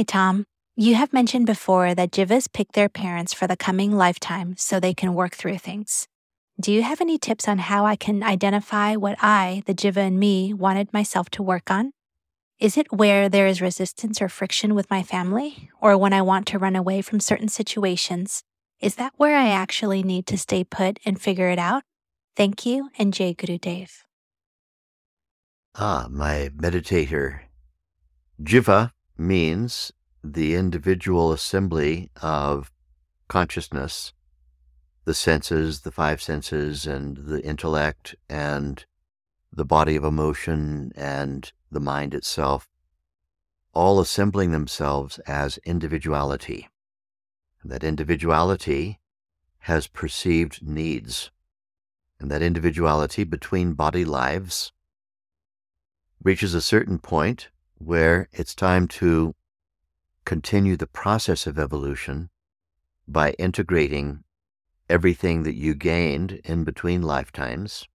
Hi, Thom. You have mentioned before that jivas pick their parents for the coming lifetime so they can work through things. Do you have any tips on how I can identify what I, the jiva in me, wanted myself to work on? Is it where there is resistance or friction with my family, or when I want to run away from certain situations? Is that where I actually need to stay put and figure it out? Thank you, and Jai Guru Dev. Ah, my meditator. Jiva means the individual assembly of consciousness, the senses, the five senses, and the intellect, and the body of emotion, and the mind itself, all assembling themselves as individuality. That individuality has perceived needs. And that individuality between body lives reaches a certain point where it's time to continue the process of evolution by integrating everything that you gained in between lifetimes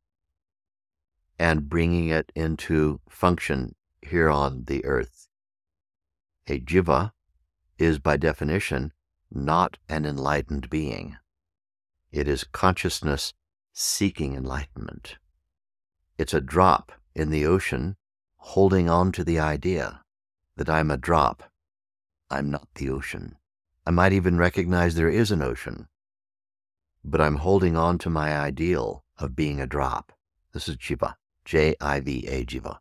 and bringing it into function here on the earth. A jiva is by definition not an enlightened being. It is consciousness seeking enlightenment. It's a drop in the ocean holding on to the idea that I'm a drop. I'm not the ocean. I might even recognize there is an ocean, but I'm holding on to my ideal of being a drop. This is Jiva, J I V A Jiva.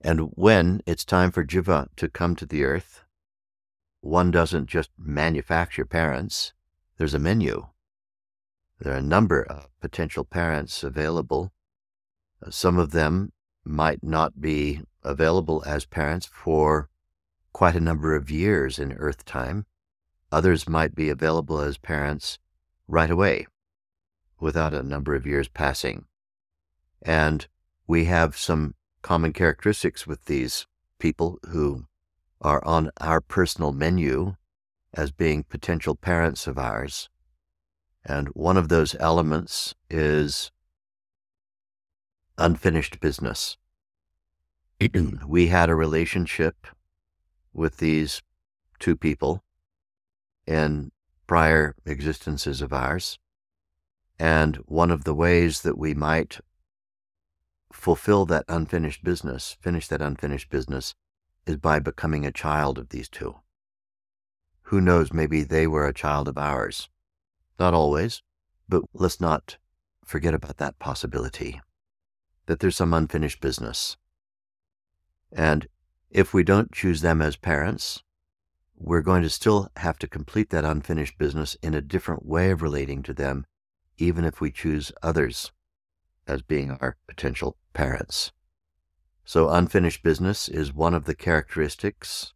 And when it's time for Jiva to come to the earth, one doesn't just manufacture parents, there's a menu. There are a number of potential parents available. Some of them might not be available as parents for quite a number of years in Earth time. Others might be available as parents right away without a number of years passing. And we have some common characteristics with these people who are on our personal menu as being potential parents of ours. And one of those elements is unfinished business. we had a relationship with these two people in prior existences of ours. And one of the ways that we might fulfill that unfinished business, finish that unfinished business, is by becoming a child of these two. Who knows, maybe they were a child of ours. Not always, but let's not forget about that possibility that there's some unfinished business. And if we don't choose them as parents, we're going to still have to complete that unfinished business in a different way of relating to them, even if we choose others as being our potential parents. So, unfinished business is one of the characteristics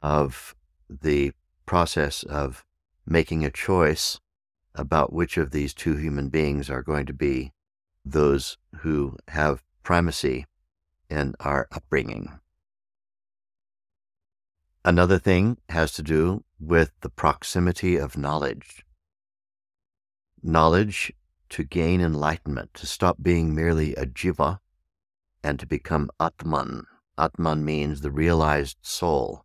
of the process of making a choice about which of these two human beings are going to be those who have primacy in our upbringing. Another thing has to do with the proximity of knowledge. Knowledge to gain enlightenment, to stop being merely a jiva and to become Atman. Atman means the realized soul.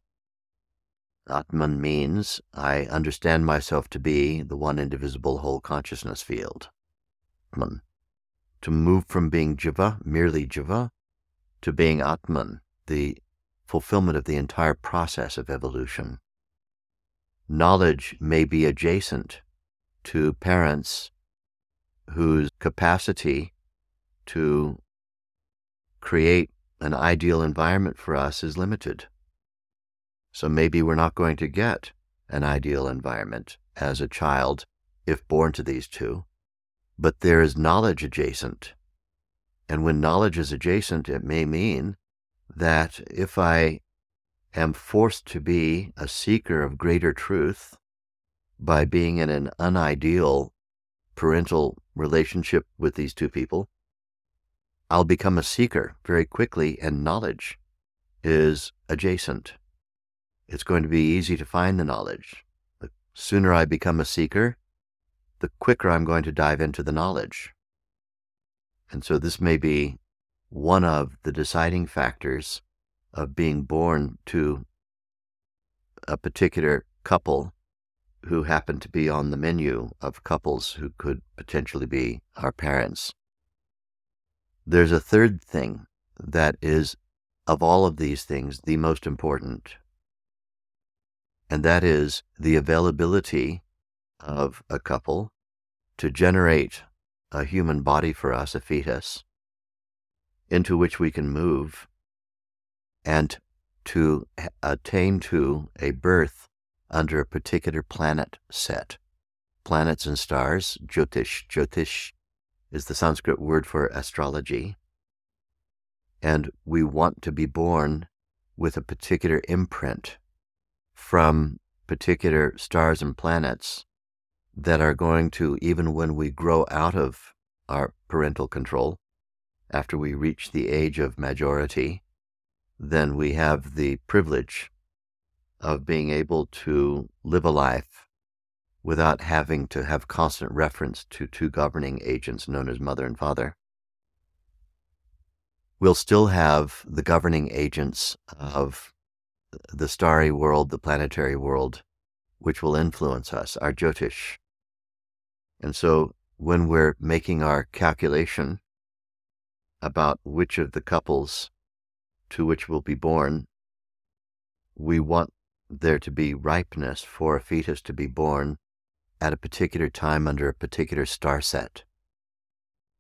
Atman means I understand myself to be the one indivisible whole consciousness field. Atman. To move from being jiva, merely jiva, to being Atman, the fulfillment of the entire process of evolution. Knowledge may be adjacent to parents whose capacity to create an ideal environment for us is limited. So maybe we're not going to get an ideal environment as a child if born to these two, but there is knowledge adjacent. And when knowledge is adjacent, it may mean that if I am forced to be a seeker of greater truth by being in an unideal parental relationship with these two people, I'll become a seeker very quickly, and knowledge is adjacent. It's going to be easy to find the knowledge. The sooner I become a seeker, the quicker I'm going to dive into the knowledge. And so this may be one of the deciding factors of being born to a particular couple who happened to be on the menu of couples who could potentially be our parents. There's a third thing that is, of all of these things, the most important, and that is the availability of a couple to generate a human body for us, a fetus, into which we can move and to attain to a birth under a particular planet set. Planets and stars, Jyotish, Jyotish is the Sanskrit word for astrology. And we want to be born with a particular imprint from particular stars and planets that are going to, even when we grow out of our parental control, after we reach the age of majority, then we have the privilege of being able to live a life without having to have constant reference to two governing agents known as mother and father. We'll still have the governing agents of the starry world, the planetary world, which will influence us, our Jyotish. And so when we're making our calculation about which of the couples to which we'll be born, we want there to be ripeness for a fetus to be born at a particular time under a particular star set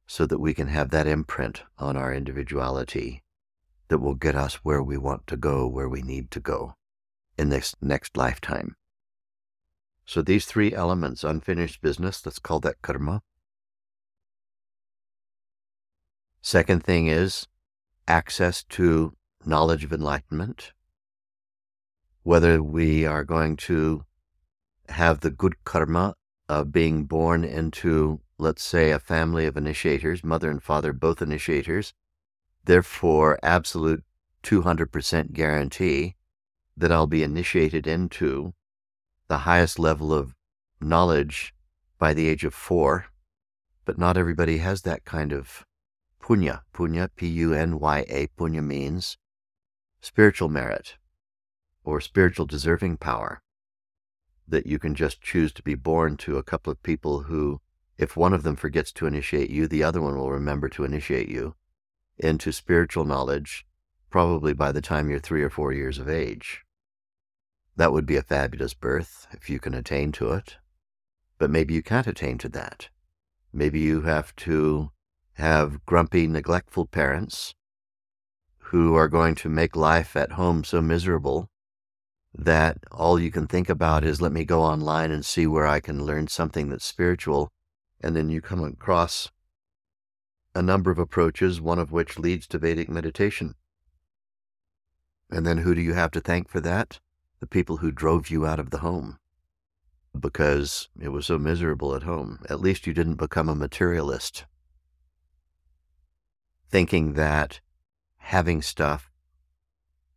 so that we can have that imprint on our individuality that will get us where we want to go, where we need to go in this next lifetime. So these three elements, unfinished business, let's call that karma. Second thing is access to knowledge of enlightenment. Whether we are going to have the good karma of being born into, let's say, a family of initiators, mother and father both initiators, therefore, absolute 200% guarantee that I'll be initiated into the highest level of knowledge by the age of four. But not everybody has that kind of punya. Punya, P U N Y A, punya means spiritual merit or spiritual deserving power that you can just choose to be born to a couple of people who, if one of them forgets to initiate you, the other one will remember to initiate you into spiritual knowledge, probably by the time you're three or four years of age. That would be a fabulous birth if you can attain to it. But maybe you can't attain to that. Maybe you have to have grumpy, neglectful parents who are going to make life at home so miserable that all you can think about is let me go online and see where I can learn something that's spiritual. And then you come across a number of approaches, one of which leads to Vedic meditation. And then who do you have to thank for that? The people who drove you out of the home because it was so miserable at home. At least you didn't become a materialist, thinking that having stuff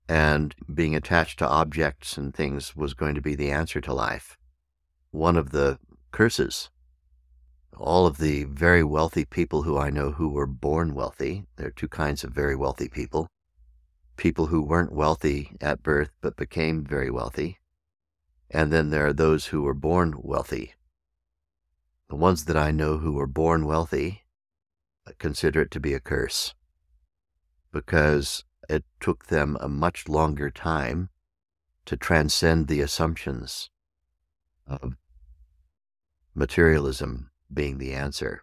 and being attached to objects and things was going to be the answer to life. One of the curses all of the very wealthy people who I know who were born wealthy. There are two kinds of very wealthy people people who weren't wealthy at birth but became very wealthy. And then there are those who were born wealthy. The ones that I know who were born wealthy consider it to be a curse because it took them a much longer time to transcend the assumptions of materialism being the answer.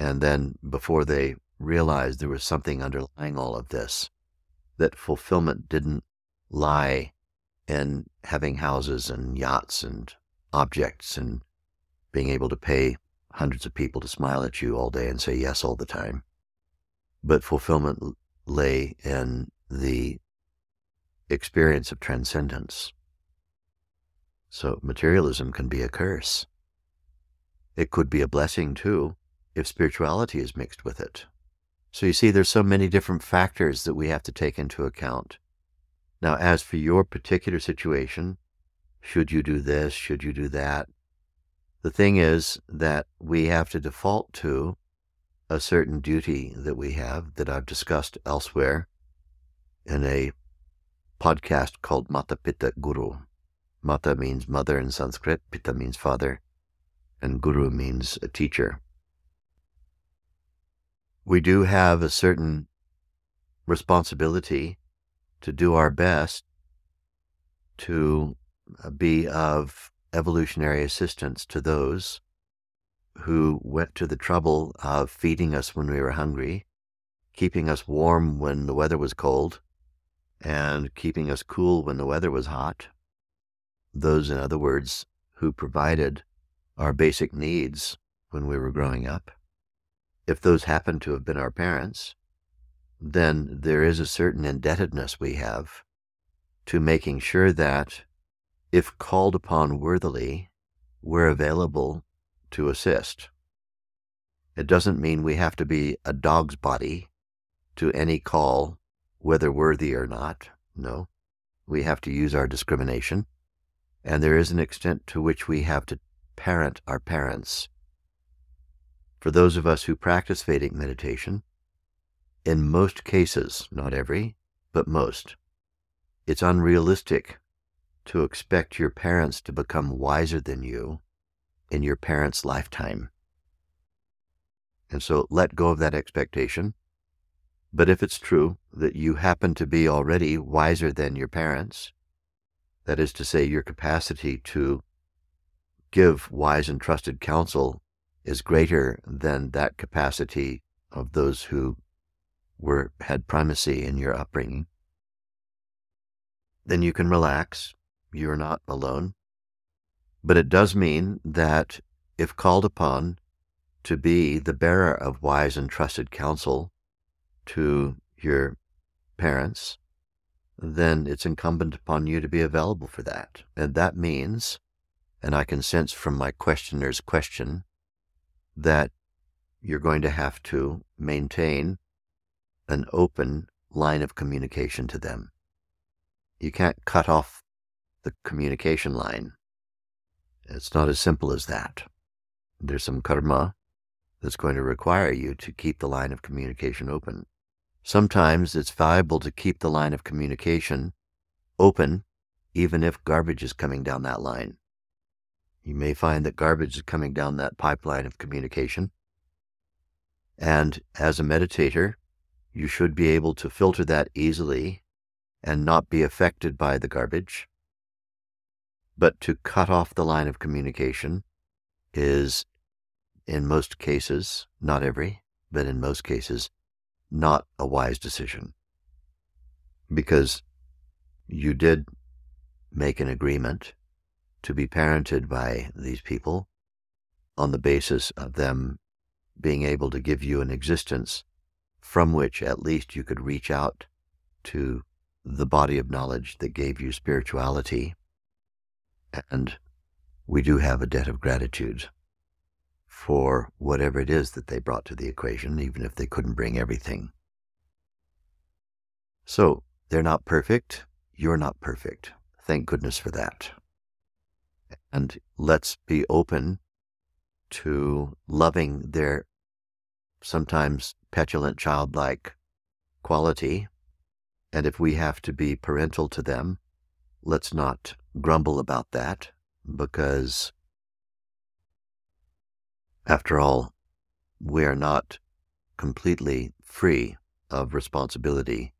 And then before they realized there was something underlying all of this, that fulfillment didn't lie in having houses and yachts and objects and being able to pay hundreds of people to smile at you all day and say yes all the time. But fulfillment lay in the experience of transcendence. So materialism can be a curse. It could be a blessing too if spirituality is mixed with it. So you see, there's so many different factors that we have to take into account. Now, as for your particular situation, should you do this? Should you do that? The thing is that we have to default to a certain duty that we have that I've discussed elsewhere in a podcast called Mata Pita Guru. Mata means mother in Sanskrit, Pitta means father, and Guru means a teacher. We do have a certain responsibility to do our best to uh, be of evolutionary assistance to those who went to the trouble of feeding us when we were hungry, keeping us warm when the weather was cold, and keeping us cool when the weather was hot. Those, in other words, who provided our basic needs when we were growing up. If those happen to have been our parents, then there is a certain indebtedness we have to making sure that, if called upon worthily, we're available to assist. It doesn't mean we have to be a dog's body to any call, whether worthy or not. No. We have to use our discrimination. And there is an extent to which we have to parent our parents. For those of us who practice Vedic meditation, in most cases, not every, but most, it's unrealistic to expect your parents to become wiser than you in your parents' lifetime. And so let go of that expectation. But if it's true that you happen to be already wiser than your parents, that is to say, your capacity to give wise and trusted counsel is greater than that capacity of those who were had primacy in your upbringing, then you can relax. You're not alone. But it does mean that if called upon to be the bearer of wise and trusted counsel to your parents, then it's incumbent upon you to be available for that. And that means, and I can sense from my questioner's question, that you're going to have to maintain an open line of communication to them. You can't cut off the communication line it's not as simple as that. There's some karma that's going to require you to keep the line of communication open. Sometimes it's valuable to keep the line of communication open, even if garbage is coming down that line. You may find that garbage is coming down that pipeline of communication. And as a meditator, you should be able to filter that easily and not be affected by the garbage but to cut off the line of communication is, in most cases, not every, but in most cases, not a wise decision. Because you did make an agreement to be parented by these people on the basis of them being able to give you an existence from which at least you could reach out to the body of knowledge that gave you spirituality and we do have a debt of gratitude for whatever it is that they brought to the equation, even if they couldn't bring everything. So they're not perfect. You're not perfect. Thank goodness for that. And let's be open to loving their sometimes petulant childlike quality. And if we have to be parental to them, let's not grumble about that because, after all, we are not completely free of responsibility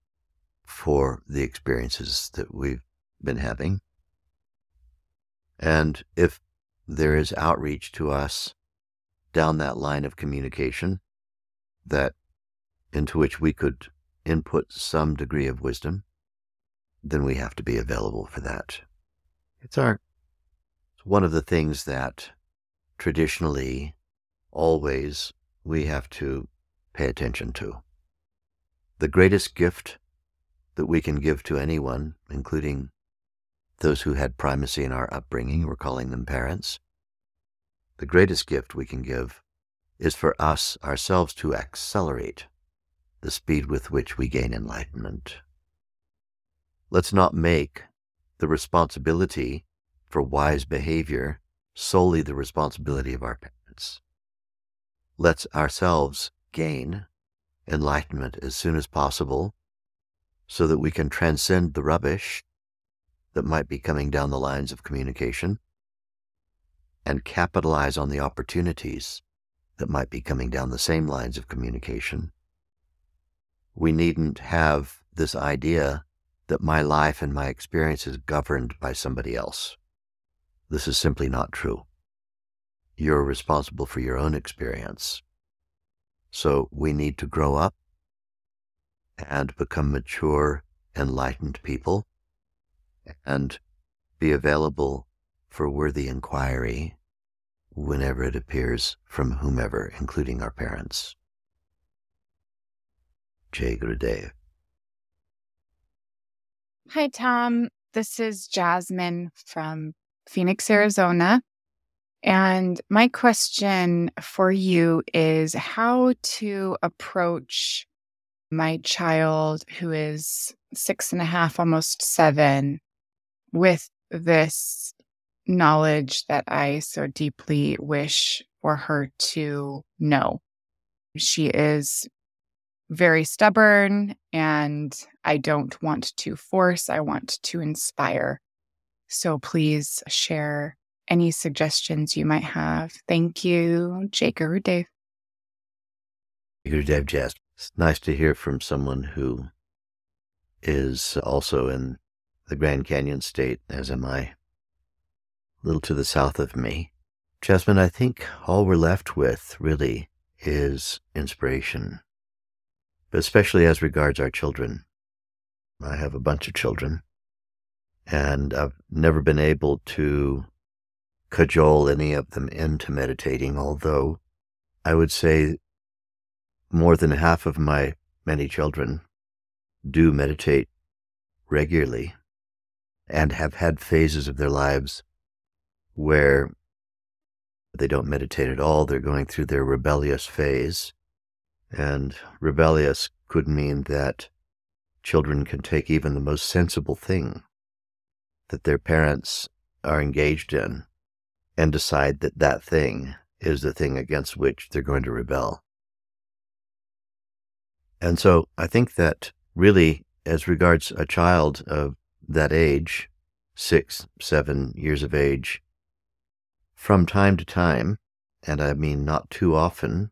for the experiences that we've been having. And if there is outreach to us down that line of communication that into which we could input some degree of wisdom, then we have to be available for that. It's our it's one of the things that traditionally always we have to pay attention to. The greatest gift that we can give to anyone, including those who had primacy in our upbringing, we're calling them parents. The greatest gift we can give is for us ourselves to accelerate the speed with which we gain enlightenment. Let's not make the responsibility for wise behavior solely the responsibility of our parents. Let's ourselves gain enlightenment as soon as possible so that we can transcend the rubbish that might be coming down the lines of communication and capitalize on the opportunities that might be coming down the same lines of communication. We needn't have this idea that my life and my experience is governed by somebody else. This is simply not true. You're responsible for your own experience. So we need to grow up and become mature, enlightened people and be available for worthy inquiry whenever it appears from whomever, including our parents. Jai Gurudev. Hi, Thom. This is Jasmine from Phoenix, Arizona. And my question for you is how to approach my child who is six and a half, almost seven, with this knowledge that I so deeply wish for her to know. She is very stubborn and I don't want to force, I want to inspire. So please share any suggestions you might have. Thank you, Jai Gurudev. Gurudev Jazz. It's nice to hear from someone who is also in the Grand Canyon State, as am I, a little to the south of me. Jasmine, I think all we're left with really is inspiration, but especially as regards our children. I have a bunch of children, and I've never been able to cajole any of them into meditating, although I would say more than half of my many children do meditate regularly and have had phases of their lives where they don't meditate at all. They're going through their rebellious phase. And rebellious could mean that children can take even the most sensible thing that their parents are engaged in and decide that that thing is the thing against which they're going to rebel. And so I think that really, as regards a child of that age, six, seven years of age, from time to time, and I mean not too often,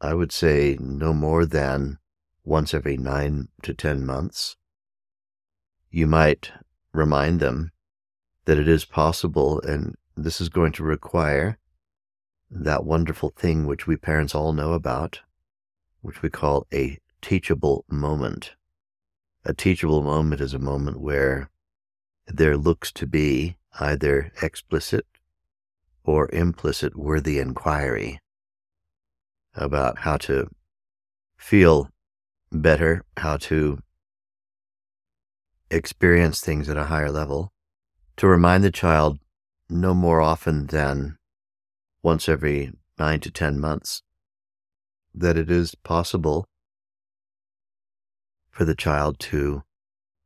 I would say no more than once every nine to ten months, you might remind them that it is possible, and this is going to require that wonderful thing which we parents all know about, which we call a teachable moment. A teachable moment is a moment where there looks to be either explicit or implicit worthy inquiry about how to feel better, how to experience things at a higher level, to remind the child no more often than once every nine to 10 months that it is possible for the child to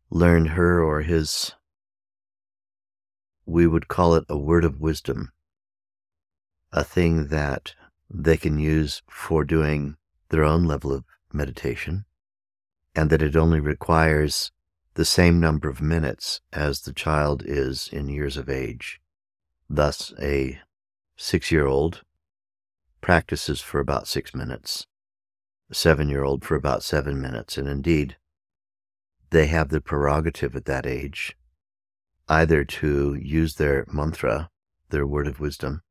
learn her or his, we would call it a word of wisdom, a thing that they can use for doing their own level of meditation, and that it only requires the same number of minutes as the child is in years of age. Thus, a six year old practices for about six minutes, a seven year old for about seven minutes, and indeed, they have the prerogative at that age either to use their mantra, their word of wisdom,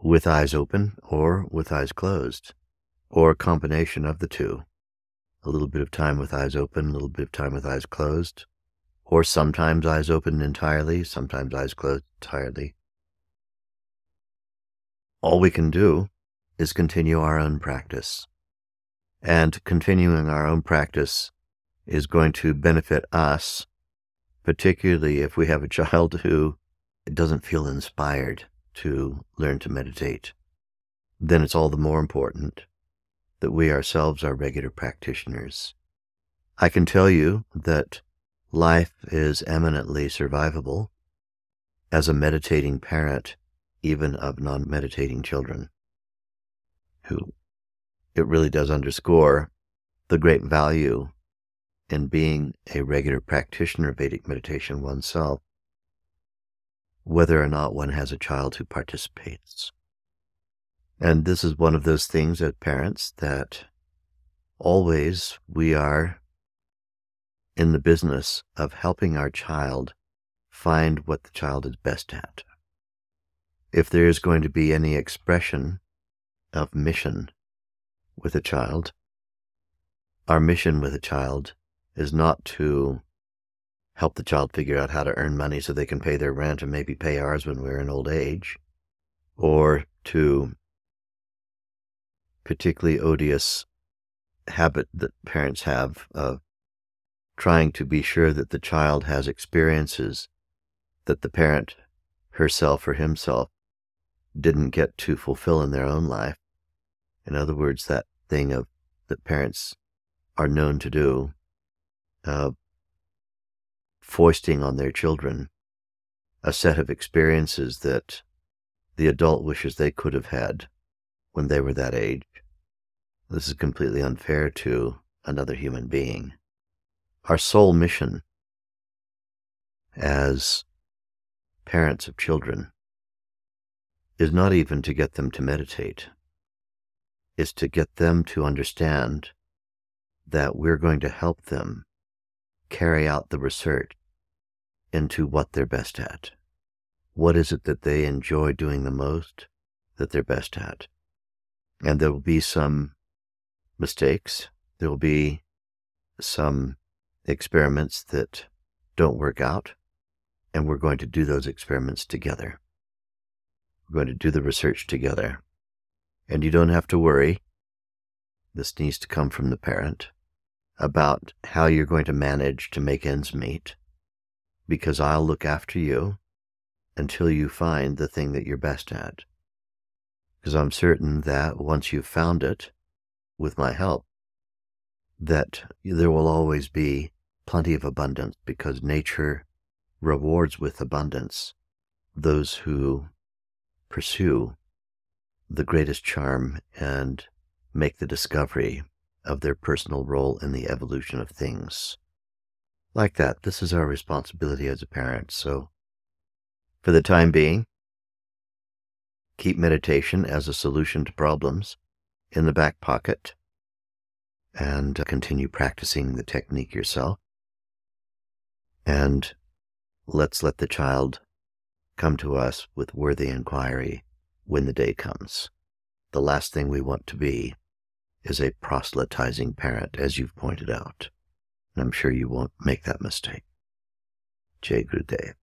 with eyes open or with eyes closed, or a combination of the two. A little bit of time with eyes open, a little bit of time with eyes closed, or sometimes eyes open entirely, sometimes eyes closed entirely. All we can do is continue our own practice. And continuing our own practice is going to benefit us, particularly if we have a child who doesn't feel inspired to learn to meditate. Then it's all the more important that we ourselves are regular practitioners. I can tell you that life is eminently survivable as a meditating parent, even of non meditating children, who it really does underscore the great value in being a regular practitioner of Vedic meditation oneself, whether or not one has a child who participates. And this is one of those things as parents that always we are in the business of helping our child find what the child is best at. If there is going to be any expression of mission with a child, our mission with a child is not to help the child figure out how to earn money so they can pay their rent and maybe pay ours when we're in old age, or to particularly odious habit that parents have of trying to be sure that the child has experiences that the parent herself or himself didn't get to fulfill in their own life. In other words, that thing of that parents are known to do, uh, foisting on their children a set of experiences that the adult wishes they could have had when they were that age. This is completely unfair to another human being. Our sole mission as parents of children is not even to get them to meditate, is to get them to understand that we're going to help them carry out the research into what they're best at. What is it that they enjoy doing the most that they're best at? And there will be some mistakes. There will be some experiments that don't work out, and we're going to do those experiments together. We're going to do the research together. And you don't have to worry. This needs to come from the parent about how you're going to manage to make ends meet, because I'll look after you until you find the thing that you're best at. Because I'm certain that once you've found it, with my help, that there will always be plenty of abundance because nature rewards with abundance those who pursue the greatest charm and make the discovery of their personal role in the evolution of things. Like that, this is our responsibility as a parent. So, for the time being, keep meditation as a solution to problems in the back pocket and continue practicing the technique yourself. And let's let the child come to us with worthy inquiry when the day comes. The last thing we want to be is a proselytizing parent, as you've pointed out. And I'm sure you won't make that mistake. Jai Gurudev.